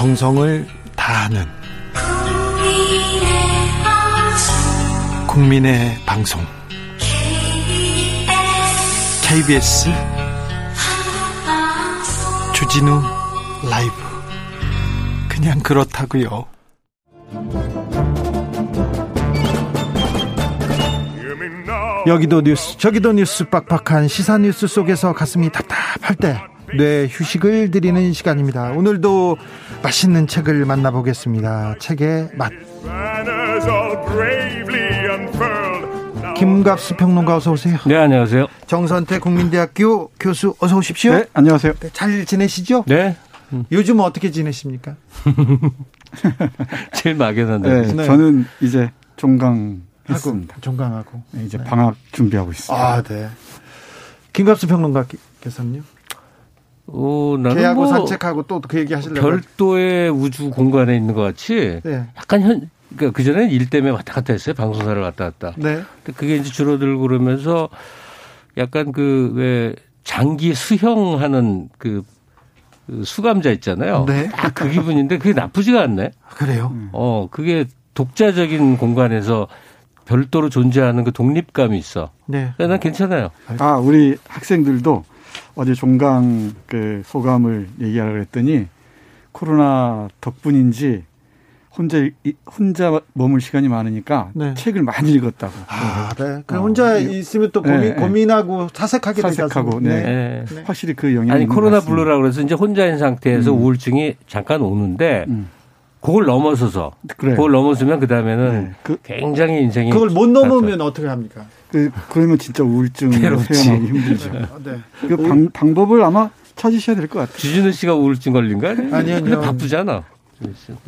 정성을 다하는 국민의 방송 KBS 주진우 라이브 그냥 그렇다고요. 여기도 뉴스 저기도 뉴스 빡빡한 시사 뉴스 속에서 가슴이 답답할 때 뇌 휴식을 드리는 시간입니다. 오늘도 맛있는 책을 만나보겠습니다. 책의 맛. 김갑수 평론가 어서 오세요. 네, 안녕하세요. 정선태 국민대학교 교수 어서 오십시오. 네, 안녕하세요. 네, 잘 지내시죠? 네. 요즘 어떻게 지내십니까? 제일 막연한데. 네, 네. 저는 이제 종강 했습니다. 종강하고 네, 이제 방학 준비하고 있습니다. 아, 네. 김갑수 평론가께서는요? 어, 나는 개하고 뭐 산책하고 또 그 얘기 하시려고 별도의 우주 공간에 있는 것 같이 네. 약간 현 그러니까 그 전에는 일 때문에 왔다 갔다 했어요 방송사를 왔다 갔다. 네. 근데 그게 이제 줄어들고 그러면서 약간 그 왜 장기 수형하는 그, 그 수감자 있잖아요. 네. 딱그 기분인데 그게 나쁘지가 않네. 그래요? 어 그게 독자적인 공간에서 별도로 존재하는 그 독립감이 있어. 네. 난 괜찮아요. 아, 우리 학생들도 어제 종강 그 소감을 얘기하려고 했더니 코로나 덕분인지 혼자 혼자 머물 시간이 많으니까 네. 책을 많이 읽었다고. 아, 네. 그 어, 혼자 있으면 또 고민, 네, 네. 고민하고 사색하게 사색하고, 않습니까? 네. 네. 확실히 그 영향이 아니 있는 코로나. 블루라 그래서 이제 혼자인 상태에서 음. 우울증이 잠깐 오는데 음. 그걸 넘어서서 그래요. 그걸 넘어서면 그 다음에는 네. 그, 굉장히 인생이 그걸 못 넘으면 어떻게 합니까? 그 그러면 진짜 우울증을 괴롭지. 헤어나기 힘들죠. 아, 네. 그 방, 방법을 아마 찾으셔야 될 것 같아요. 주진우 씨가 우울증 걸린 거 아니에요? 아니요, 근데 아니요. 바쁘잖아.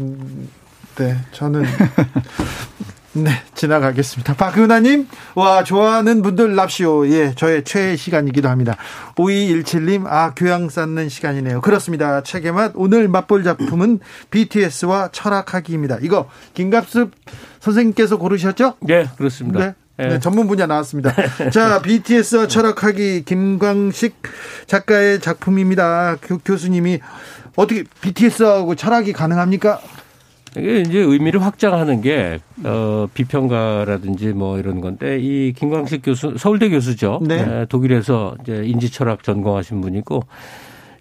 음, 네, 저는 네 지나가겠습니다. 박은하님, 와 좋아하는 분들 납시오. 예, 저의 최애 시간이기도 합니다. 5217님, 아 교양 쌓는 시간이네요. 그렇습니다. 책의 맛 오늘 맛볼 작품은 BTS와 철학하기입니다. 이거 김갑습 선생님께서 고르셨죠? 네, 그렇습니다. 네. 예. 네, 전문 분야 나왔습니다. 자, BTS와 철학하기 김광식 작가의 작품입니다. 교, 교수님이 어떻게 BTS하고 철학이 가능합니까? 이게 이제 의미를 확장하는 게, 어, 비평가라든지 뭐 이런 건데, 이 김광식 교수, 서울대 교수죠. 네. 에, 독일에서 이제 인지 철학 전공하신 분이고,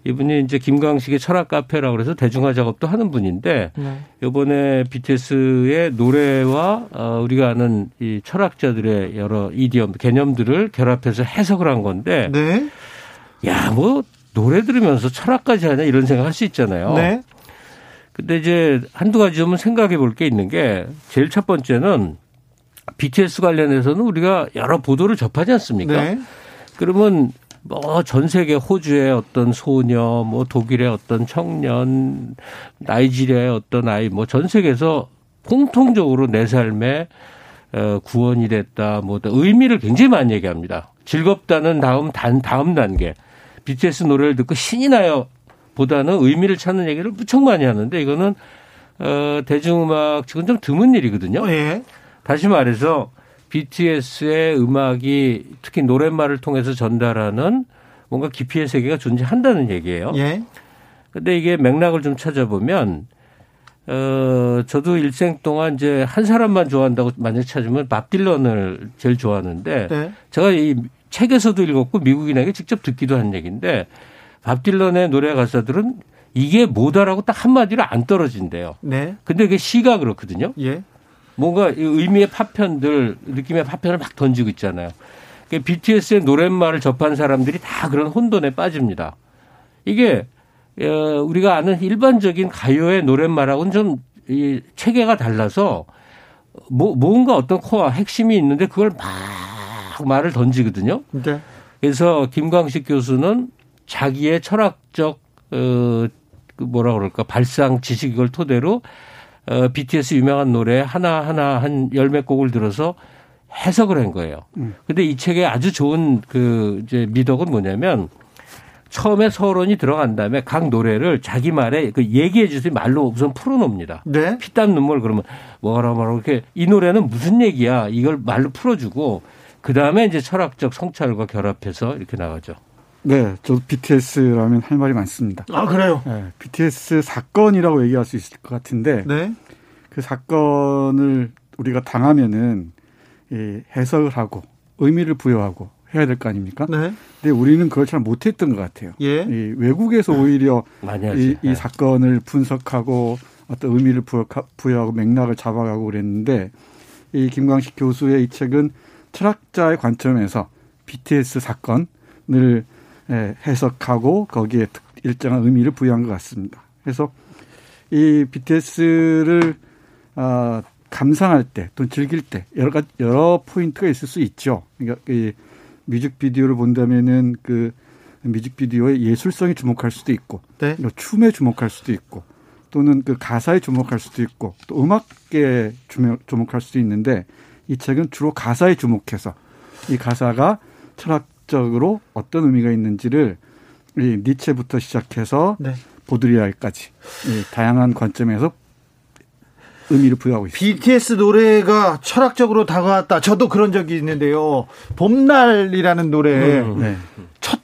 이분이 이제 김광식의 철학 카페라고 그래서 대중화 작업도 하는 분인데, 네. 요번에 BTS의 노래와 어, 우리가 아는 이 철학자들의 여러 이디엄, 개념들을 결합해서 해석을 한 건데, 네. 야, 뭐, 노래 들으면서 철학까지 하냐 이런 생각 할 수 있잖아요. 네. 근데 이제 한두 가지 좀 생각해 볼 게 있는 게 제일 첫 번째는 BTS 관련해서는 우리가 여러 보도를 접하지 않습니까? 네. 그러면 뭐 전 세계 호주의 어떤 소녀, 뭐 독일의 어떤 청년, 나이지리아의 어떤 아이, 뭐 전 세계에서 공통적으로 내 삶에 어, 구원이 됐다, 뭐 의미를 굉장히 많이 얘기합니다. 즐겁다는 다음 단 다음 단계. BTS 노래를 듣고 신이 나요. 보다는 의미를 찾는 얘기를 무척 많이 하는데 이거는 어 대중음악 지금 좀 드문 일이거든요. 예. 다시 말해서 BTS의 음악이 특히 노랫말을 통해서 전달하는 뭔가 깊이의 세계가 존재한다는 얘기예요. 예. 근데 이게 맥락을 좀 찾아보면 어 저도 일생 동안 이제 한 사람만 좋아한다고 만약 찾으면 밥 딜런을 제일 좋아하는데 네. 제가 이 책에서도 읽었고 미국인에게 직접 듣기도 한 얘기인데 밥 딜런의 노래 가사들은 이게 뭐다라고 딱 한마디로 안 떨어진대요. 네. 근데 이게 시가 그렇거든요. 예. 뭔가 이 의미의 파편들, 느낌의 파편을 막 던지고 있잖아요. 그러니까 BTS의 노랫말을 접한 사람들이 다 그런 혼돈에 빠집니다. 이게 어, 우리가 아는 일반적인 가요의 노랫말하고는 좀 이 체계가 달라서 뭐, 뭔가 어떤 코어 핵심이 있는데 그걸 막 말을 던지거든요. 네. 그래서 김광식 교수는 자기의 철학적 어, 그 뭐라 그럴까 발상 지식 이걸 토대로 어, BTS 유명한 노래 하나 하나 한 열 몇 곡을 들어서 해석을 한 거예요. 음. 근데 이 책에 아주 좋은 그 이제 미덕은 뭐냐면 처음에 서론이 들어간 다음에 각 노래를 자기 말에 그 얘기해 주세요 말로 우선 풀어놓습니다. 네. 피땀 눈물 그러면 뭐라 뭐라 이렇게 이 노래는 무슨 얘기야 이걸 말로 풀어주고 그 다음에 이제 철학적 성찰과 결합해서 이렇게 나가죠. 네, 저도 BTS라면 할 말이 많습니다. 아 그래요? 네, BTS 사건이라고 얘기할 수 있을 것 같은데 네. 그 사건을 우리가 당하면은 이 해석을 하고 의미를 부여하고 해야 될 거 아닙니까? 네. 근데 우리는 그걸 잘 못했던 것 같아요. 예. 이 외국에서 오히려 이. 이 네. 사건을 분석하고 어떤 의미를 부여- 부여하고 맥락을 잡아가고 그랬는데 이 김광식 교수의 이 책은 철학자의 관점에서 BTS 사건을 예, 해석하고 거기에 특- 일정한 의미를 부여한 것 같습니다. 그래서 이 BTS를 아, 감상할 때또 즐길 때 여러 가지 여러 포인트가 있을 수 있죠. 그러니까 이 뮤직비디오를 본다면은 그 뮤직비디오의 예술성에 주목할 수도 있고 네. 또 춤에 주목할 수도 있고 또는 그 가사에 주목할 수도 있고 또 음악에 주목, 주목할 수도 있는데 이 책은 주로 가사에 주목해서 이 가사가 철학 적으로 어떤 의미가 있는지를 이 니체부터 시작해서 네. 보드리아까지 이 다양한 관점에서 의미를 부여하고 있습니다. BTS 노래가 철학적으로 다가왔다. 저도 그런 적이 있는데요. 봄날이라는 노래 음. 네. 첫,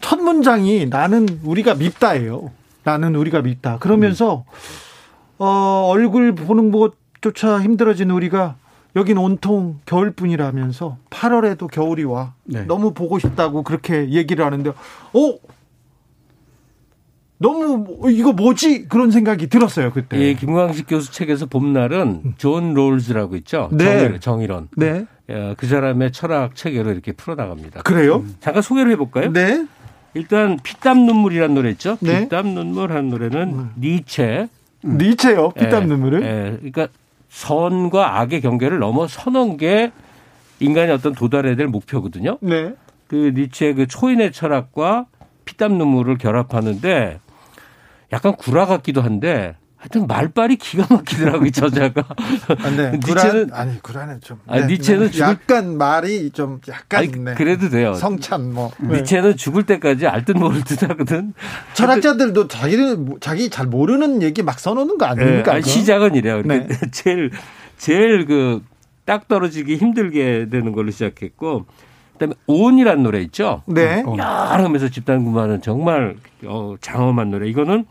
첫 문장이 나는 우리가 밉다예요. 나는 우리가 밉다. 그러면서 어, 얼굴 보는 것조차 힘들어진 우리가 여긴 온통 겨울뿐이라면서 8월에도 겨울이 와. 네. 너무 보고 싶다고 그렇게 얘기를 하는데 어? 너무 뭐- 이거 뭐지? 그런 생각이 들었어요, 그때. 이 김광식 교수 책에서 봄날은 존 롤즈라고 있죠. 네. 정의, 정의론. 네. 예, 그 사람의 철학 체계로 이렇게 풀어나갑니다. 그래요? 잠깐 소개를 해볼까요? 네. 일단 피땀 눈물이라는 노래 있죠. 네. 피땀 눈물하는 노래는 니체. 니체요. 피땀 예, 눈물을. 예, 그러니까 선과 악의 경계를 넘어 서는 게 인간이 어떤 도달해야 될 목표거든요. 네. 그 니체의 그 초인의 철학과 피땀 눈물을 결합하는데 약간 구라 같기도 한데 하여튼 말빨이 기가 막히더라고요, 이 저자가. 안 돼. 니체는 구란, 아니 구란은 좀. 아니, 니체는 죽을- 약간 말이 좀 약간 아니, 네. 그래도 돼요. 성찬 뭐. 네. 니체는 죽을 때까지 알듯 모를 듯 하거든. 철학자들도 자기는 자기 잘 모르는 얘기 막 써놓는 거 예, 아닙니까? 아니, 그거? 시작은 이래요. 네. 근데 제일 제일 그 딱 떨어지기 힘들게 되는 걸로 시작했고 그다음에 온이라는 노래 있죠. 네. 어. 여러 하면서 집단 구마는 정말 어, 장엄한 노래. 이거는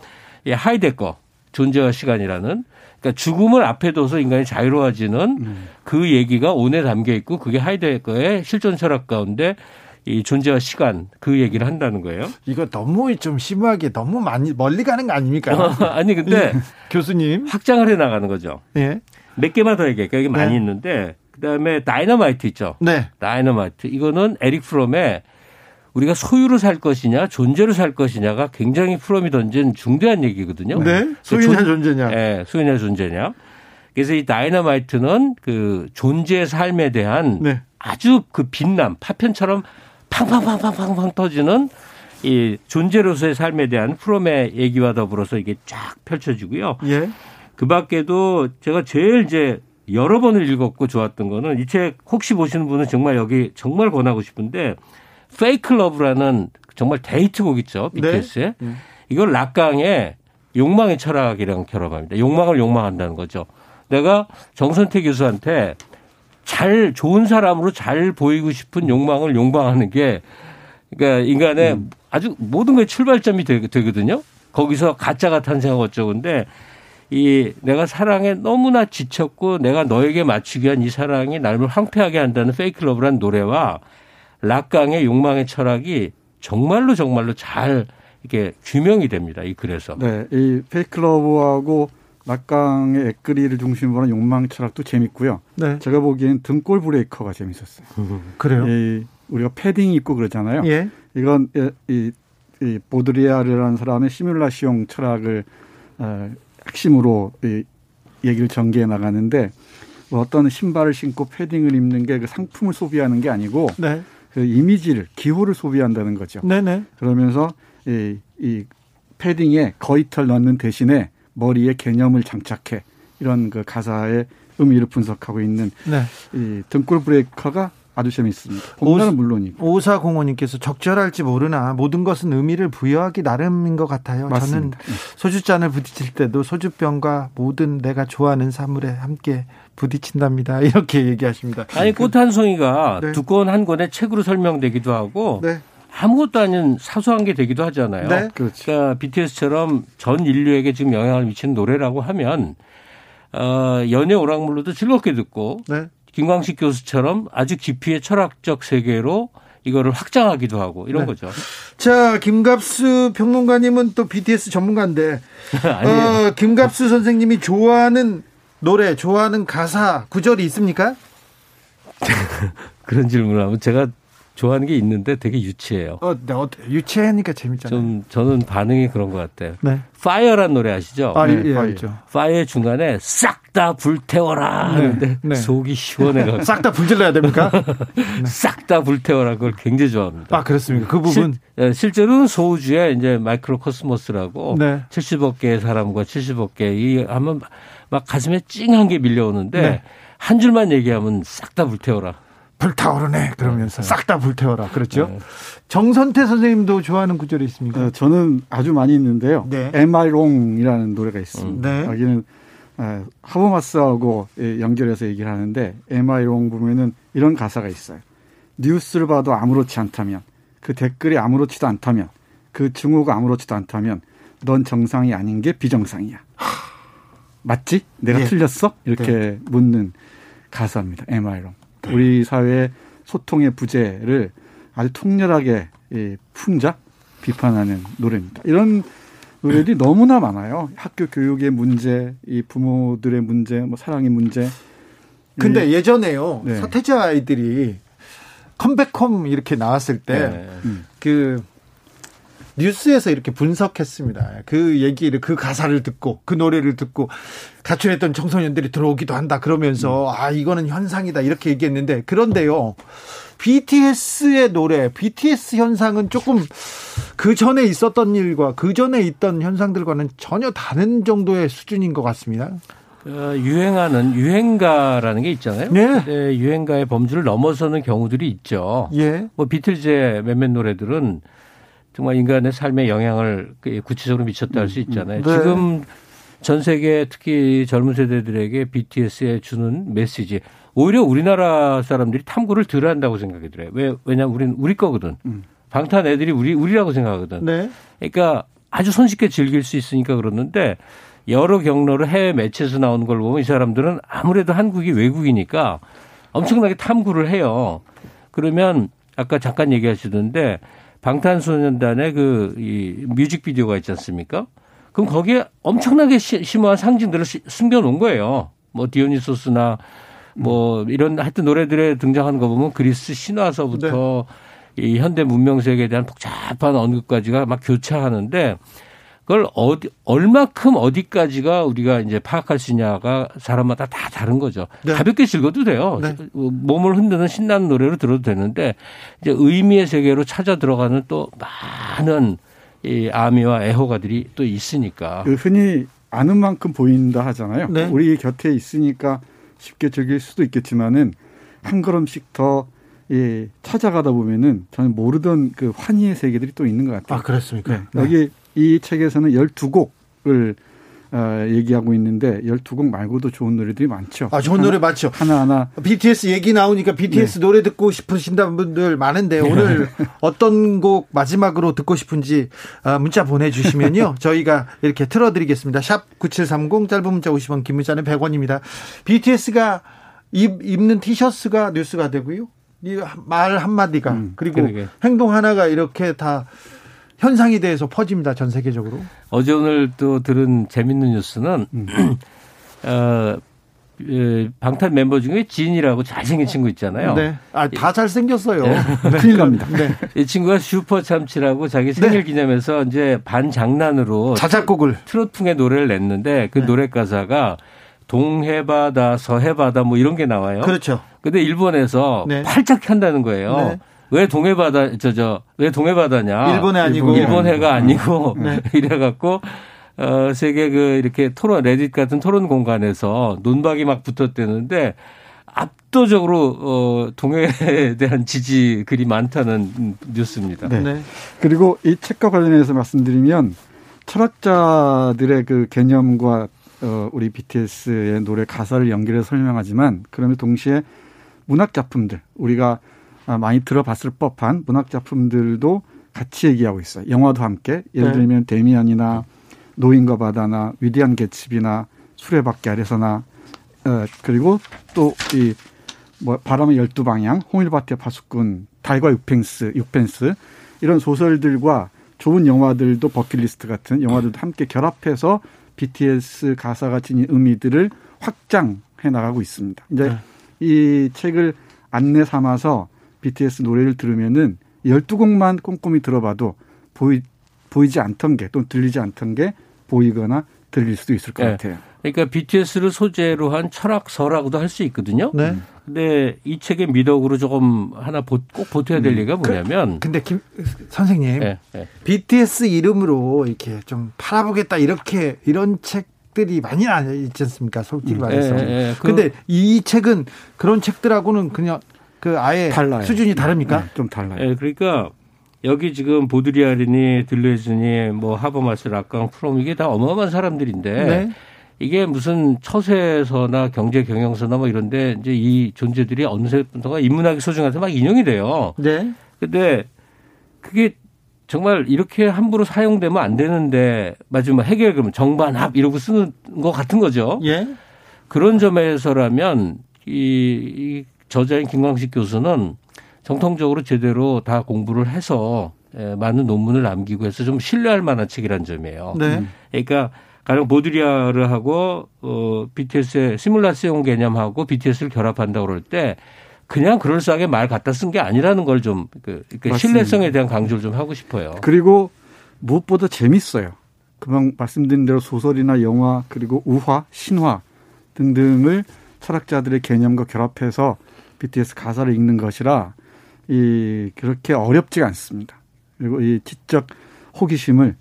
예, 하이데 거 존재와 시간이라는 그러니까 죽음을 앞에 둬서 인간이 자유로워지는 그 얘기가 온에 담겨 있고 그게 하이데거의 실존 철학 가운데 이 존재와 시간 그 얘기를 한다는 거예요. 이거 너무 좀 심하게 너무 많이 멀리 가는 거 아닙니까? 아니 근데 교수님. 확장을 해 나가는 거죠. 예. 몇 개만 더 얘기할게요. 여기 많이 네. 있는데 그다음에 다이너마이트 있죠. 네. 다이너마이트 이거는 에릭 프롬의 우리가 소유로 살 것이냐 존재로 살 것이냐가 굉장히 프롬이 던진 중대한 얘기거든요. 네. 소유냐 존재냐. 예, 소유냐 존재냐. 그래서 이 다이너마이트는 그 존재의 삶에 대한 네. 아주 그 빛남 파편처럼 팡팡팡팡팡팡 터지는 이 존재로서의 삶에 대한 프롬의 얘기와 더불어서 이게 쫙 펼쳐지고요. 예. 그 밖에도 제가 제일 이제 여러 번을 읽었고 좋았던 거는 이 책 혹시 보시는 분은 정말 여기 정말 권하고 싶은데 Fake Love라는 정말 대히트곡 있죠. BTS의. 네. 이걸 라캉의 욕망의 철학이랑 결합합니다. 욕망을 욕망한다는 거죠. 내가 정선태 교수한테 잘 좋은 사람으로 잘 보이고 싶은 욕망을 욕망하는 게 그러니까 인간의 아주 모든 게 출발점이 되, 되거든요. 거기서 가짜가 탄생하고 어쩌고인데 이 내가 사랑에 너무나 지쳤고 내가 너에게 맞추기 위한 이 사랑이 나를 황폐하게 한다는 Fake Love라는 노래와 라캉의 욕망의 철학이 정말로 정말로 잘 이렇게 규명이 됩니다. 이 글에서. 네, 이 Fake Love하고 낙강의 액그리를 중심으로 하는 욕망 철학도 재밌고요. 네. 제가 보기엔 등골 브레이커가 재밌었어요. 그래요? 이 우리가 패딩 입고 그러잖아요. 예. 이건 이, 이, 이 보드리아르라는 사람의 시뮬라시옹 철학을 어, 핵심으로 이 얘기를 전개해 나가는데 뭐 어떤 신발을 신고 패딩을 입는 게 그 상품을 소비하는 게 아니고 네. 그 이미지를 기호를 소비한다는 거죠. 네네. 그러면서 이, 이 패딩에 거위털 넣는 대신에 머리에 개념을 장착해 이런 그 가사의 의미를 분석하고 있는 네. 이 등골 브레이커가 아주 재밌습니다. 봄날은 물론이고. 오사공호님께서 적절할지 모르나 모든 것은 의미를 부여하기 나름인 것 같아요. 맞습니다. 저는 소주잔을 부딪힐 때도 소주병과 모든 내가 좋아하는 사물에 함께 부딪힌답니다. 이렇게 얘기하십니다. 아니 꽃 한 송이가 네. 두꺼운 한 권의 책으로 설명되기도 하고 네. 아무것도 아닌 사소한 게 되기도 하잖아요. 네. 그렇죠. 그러니까 BTS처럼 전 인류에게 지금 영향을 미치는 노래라고 하면 어, 연애 오락물로도 즐겁게 듣고 네. 김광식 교수처럼 아주 깊이의 철학적 세계로 이거를 확장하기도 하고 이런 네. 거죠. 자, 김갑수 평론가님은 또 BTS 전문가인데. 어, 김갑수 선생님이 좋아하는 노래, 좋아하는 가사, 구절이 있습니까? 그런 질문을 하면 제가 좋아하는 게 있는데 되게 유치해요. 어, 네, 어, 유치하니까 재밌잖아요. 좀 저는 반응이 그런 것 같아요. 네. Fire란 노래 아시죠? 아, 네, 예, 파이어. 알죠. 파이어 중간에 싹 다 불태워라 하는데 네. 속이 시원해가지고 싹 다 불질러야 됩니까? 싹 다 불태워라 그걸 굉장히 좋아합니다. 아, 그렇습니까? 그 부분. 실, 예, 실제로는 소우주의 이제 Mikrokosmos라고 네. 70억 개의 사람과 70억 개이 하면 막 가슴에 찡한 게 밀려오는데 네. 한 줄만 얘기하면 싹 다 불태워라. 불타오르네. 그러면서 싹 다 불태워라. 그렇죠? 네. 정선태 선생님도 좋아하는 구절이 있습니까? 어, 저는 아주 많이 있는데요. 네. Am I Wrong이라는 노래가 있습니다. 네. 여기는 어, 하버마스하고 예, 연결해서 얘기를 하는데 Am I Wrong 보면은 이런 가사가 있어요. 뉴스를 봐도 아무렇지 않다면 그 댓글이 아무렇지도 않다면 그 증오가 아무렇지도 않다면 넌 정상이 아닌 게 비정상이야. 맞지? 내가 예. 틀렸어? 이렇게 묻는 가사입니다. Am I Wrong. 우리 사회의 소통의 부재를 아주 통렬하게 이 풍자 비판하는 노래입니다. 이런 노래들이 너무나 많아요. 학교 교육의 문제, 이 부모들의 문제, 뭐 사랑의 문제. 근데 예전에요. 네. 서태지 아이들이 컴백홈 이렇게 나왔을 때 네. 음. 그 뉴스에서 이렇게 분석했습니다. 그 얘기를 그 가사를 듣고 그 노래를 듣고 가출했던 청소년들이 들어오기도 한다 그러면서 아 이거는 현상이다 이렇게 얘기했는데 그런데요. BTS의 노래, BTS 현상은 조금 그 전에 있었던 일과 그 전에 있던 현상들과는 전혀 다른 정도의 수준인 것 같습니다. 어, 유행하는 유행가라는 게 있잖아요. 네. 근데 유행가의 범주를 넘어서는 경우들이 있죠. 예. 뭐 비틀즈의 몇몇 노래들은 정말 인간의 삶에 영향을 구체적으로 미쳤다 할 수 있잖아요. 네. 지금 전 세계 특히 젊은 세대들에게 BTS에 주는 메시지 오히려 우리나라 사람들이 탐구를 덜 한다고 생각이 들어요. 왜 왜냐면 우리는 우리 거거든. 음. 방탄 애들이 우리 우리라고 생각하거든. 네. 그러니까 아주 손쉽게 즐길 수 있으니까 그러는데 여러 경로로 해외 매체에서 나오는 걸 보면 이 사람들은 아무래도 한국이 외국이니까 엄청나게 탐구를 해요. 그러면 아까 잠깐 얘기하시던데 방탄소년단의 그 이 뮤직비디오가 있지 않습니까? 그럼 거기에 엄청나게 시- 심오한 상징들을 시- 숨겨놓은 거예요. 뭐 디오니소스나 뭐 이런 하여튼 노래들에 등장하는 거 보면 그리스 신화서부터 이 현대 문명 세계에 대한 복잡한 언급까지가 막 교차하는데 그걸 어디 얼마큼 어디까지가 우리가 이제 파악할 수 있냐가 사람마다 다 다른 거죠. 네. 가볍게 즐겨도 돼요. 네. 몸을 흔드는 신나는 노래로 들어도 되는데 이제 의미의 세계로 찾아 들어가는 또 많은 이 아미와 애호가들이 또 있으니까. 그 흔히 아는 만큼 보인다 하잖아요. 네. 우리 곁에 있으니까 쉽게 즐길 수도 있겠지만은 한 걸음씩 더 예, 찾아가다 보면은 저는 모르던 그 환희의 세계들이 또 있는 것 같아요. 아, 그렇습니까? 네. 여기 이 책에서는 12곡을 어, 얘기하고 있는데 12곡 말고도 좋은 노래들이 많죠. 아, 좋은 노래 맞죠? 하나하나 BTS 얘기 나오니까 BTS 노래 듣고 싶으신다는 분들 많은데 오늘 어떤 곡 마지막으로 듣고 싶은지 아, 문자 보내주시면요 저희가 이렇게 틀어드리겠습니다. 샵 #9730 짧은 문자 50원, 긴 문자는 100원입니다. BTS가 입, 입는 티셔츠가 뉴스가 되고요. 이말 한마디가 음, 그리고 그러게. 행동 하나가 이렇게 다 현상이 돼서 퍼집니다. 전 세계적으로. 어제 오늘 또 들은 재밌는 뉴스는 음. 어, 에, 방탄 멤버 중에 진이라고 잘생긴 친구 있잖아요. 네. 아, 다 잘생겼어요. 네. 큰일 납니다. 네. 이 친구가 슈퍼 참치라고 자기 생일 기념해서 이제 반 장난으로 자작곡을. 트로트풍의 노래를 냈는데 그 네. 노래 가사가 동해바다, 서해바다 뭐 이런 게 나와요. 그렇죠. 근데 일본에서 네. 활짝 한다는 거예요. 네. 왜 동해바다 저 저 왜 동해바다냐? 일본해 아니고. 일본 해가 아니고 네. 이래갖고 어 세계 그 이렇게 토론 레딧 같은 토론 공간에서 논박이 막 붙었대는데 압도적으로 어 동해에 대한 지지 글이 많다는 뉴스입니다. 네. 네. 그리고 이 책과 관련해서 말씀드리면 철학자들의 그 개념과 어, 우리 BTS의 노래 가사를 연결해서 설명하지만 그러면 동시에 문학 작품들 우리가 아, 많이 들어봤을 법한 문학 작품들도 같이 얘기하고 있어요. 영화도 함께 예를 네. 들면 데미안이나 노인과 바다나 위대한 개츠비나 수레바퀴 아래서나 어, 그리고 또이 뭐 바람의 열두 방향, 홍일바티의 파수꾼, 달과 육펜스, 육펜스 이런 소설들과 좋은 영화들도 버킷리스트 같은 영화들도 함께 결합해서 BTS 가사가 지닌 의미들을 확장해 나가고 있습니다. 이제 네. 이 책을 안내 삼아서 BTS 노래를 들으면은 12곡만 꼼꼼히 들어봐도 보이, 보이지 않던 게또 들리지 않던 게 보이거나 들릴 수도 있을 것 네. 같아요. 그러니까 BTS를 소재로 한 철학서라고도 할 수 있거든요. 네. 근데 이 책의 미덕으로 조금 하나 꼭 보태야 될 음. 얘기가 뭐냐면. 그, 근데 김 선생님, 네, 네. BTS 이름으로 이렇게 좀 팔아보겠다 이렇게 이런 책 들이 많이 있지 않습니까? 솔직히 음. 말해서. 네, 네, 그 근데 이 책은 그런 책들하고는 그냥 그 아예 달라요. 수준이 다릅니까? 네, 좀 달라요. 네, 그러니까 여기 지금 보드리아린이 들레즈니 뭐 하버마스 락강 프롬 이게 다 어마어마한 사람들인데 네. 이게 무슨 처세서나 경제 경영서나 뭐 이런데 이제 이 존재들이 어느새부터가 인문학이 소중해서 막 인용이 돼요. 네. 근데 그게 정말 이렇게 함부로 사용되면 안 되는데 마지막 해결 그러면 정반합 이러고 쓰는 것 같은 거죠. 예. 그런 점에서라면 이, 이 저자인 김광식 교수는 정통적으로 제대로 다 공부를 해서 예, 많은 논문을 남기고 해서 좀 신뢰할 만한 책이란 점이에요. 네. 그러니까 가령 보드리아를 하고 어 BTS의 시뮬라시온 개념하고 BTS를 결합한다고 그럴 때 그냥 그럴싸하게 말 갖다 쓴 게 아니라는 걸 좀 그, 그 신뢰성에 대한 강조를 좀 하고 싶어요. 그리고 무엇보다 재밌어요. 금방 말씀드린 대로 소설이나 영화 그리고 우화, 신화 등등을 철학자들의 개념과 결합해서 BTS 가사를 읽는 것이라 이 그렇게 어렵지가 않습니다. 그리고 이 지적 호기심을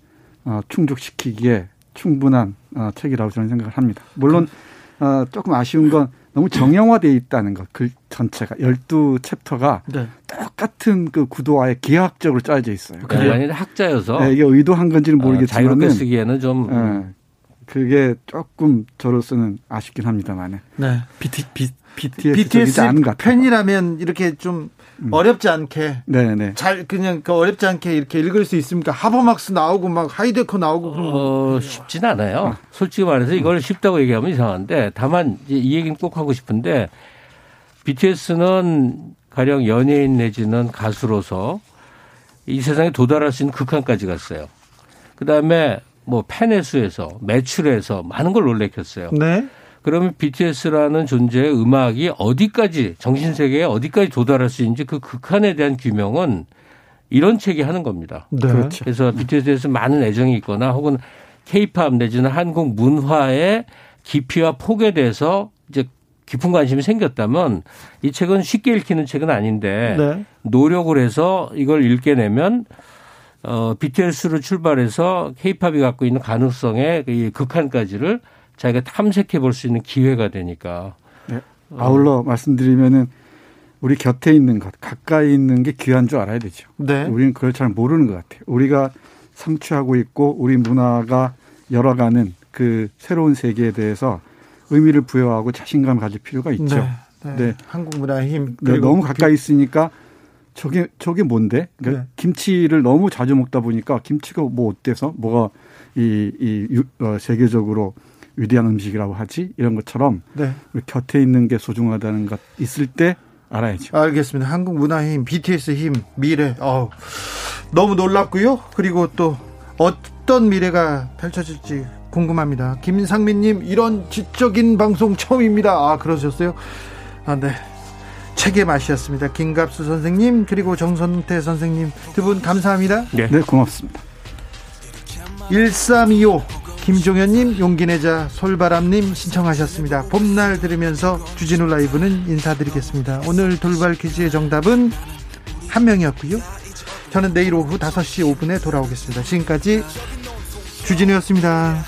어, 충족시키기에 충분한 어, 책이라고 저는 생각을 합니다. 물론 어, 조금 아쉬운 건 너무 정형화되어 있다는 것, 그 전체가 열두 chapter가 네. 똑같은 그 구도와의 기하학적으로 짜여져 있어요. 그게 네. 학자여서 네, 이게 의도한 건지는 어, 모르겠지만 자유롭게 쓰기에는 좀 네, 그게 조금 저로서는 아쉽긴 합니다만. 네. BT, BTS, BTS 팬이라면 이렇게 좀 음. 어렵지 않게 네네. 네. 잘 그냥 그 어렵지 않게 이렇게 읽을 수 있습니까? 하버막스 나오고 막 하이데커 나오고 그런 어, 쉽진 않아요. 아. 솔직히 말해서 이걸 쉽다고 얘기하면 이상한데 다만 이 얘기는 꼭 하고 싶은데 BTS는 가령 연예인 내지는 가수로서 이 세상에 도달할 수 있는 극한까지 갔어요. 그다음에 뭐 팬의 수에서 매출에서 많은 걸 놀래켰어요. 네. 그러면 BTS라는 존재의 음악이 어디까지 정신 세계에 어디까지 도달할 수 있는지 그 극한에 대한 규명은 이런 책이 하는 겁니다. 네. 그렇죠. 그래서 BTS에서 많은 애정이 있거나 혹은 케이팝 내지는 한국 문화의 깊이와 폭에 대해서 이제 깊은 관심이 생겼다면 이 책은 쉽게 읽히는 책은 아닌데 네. 노력을 해서 이걸 읽게 되면 어 BTS로 출발해서 케이팝이 갖고 있는 가능성의 그 극한까지를 자기가 탐색해 볼 수 있는 기회가 되니까. 네. 아울러 어. 말씀드리면은 우리 곁에 있는 것, 가까이 있는 게 귀한 줄 알아야 되죠. 네. 우리는 그걸 잘 모르는 것 같아요. 우리가 성취하고 있고 우리 문화가 열어가는 그 새로운 세계에 대해서 의미를 부여하고 자신감 을 가질 필요가 있죠. 네. 네. 네. 한국 문화의 힘. 네, 너무 가까이 있으니까 저게 저게 뭔데? 그러니까 네. 김치를 너무 자주 먹다 보니까 김치가 뭐 어때서 뭐가 이, 이 어, 세계적으로 위대한 음식이라고 하지 이런 것처럼 네. 우리 곁에 있는 게 소중하다는 것 있을 때 알아야죠. 알겠습니다. 한국 문화의 힘, BTS 힘, 미래. 어 너무 놀랍고요. 그리고 또 어떤 미래가 펼쳐질지 궁금합니다. 김상민님 이런 지적인 방송 처음입니다. 아 그러셨어요? 아 네. 책의 맛이었습니다. 김갑수 선생님 그리고 정선태 선생님 두 분 감사합니다. 네, 네 고맙습니다. 1325 김종현님, 용기내자 솔바람님 신청하셨습니다. 봄날 들으면서 주진우 라이브는 인사드리겠습니다. 오늘 돌발 퀴즈의 정답은 한 명이었고요. 저는 내일 오후 5시 5분에 돌아오겠습니다. 지금까지 주진우였습니다.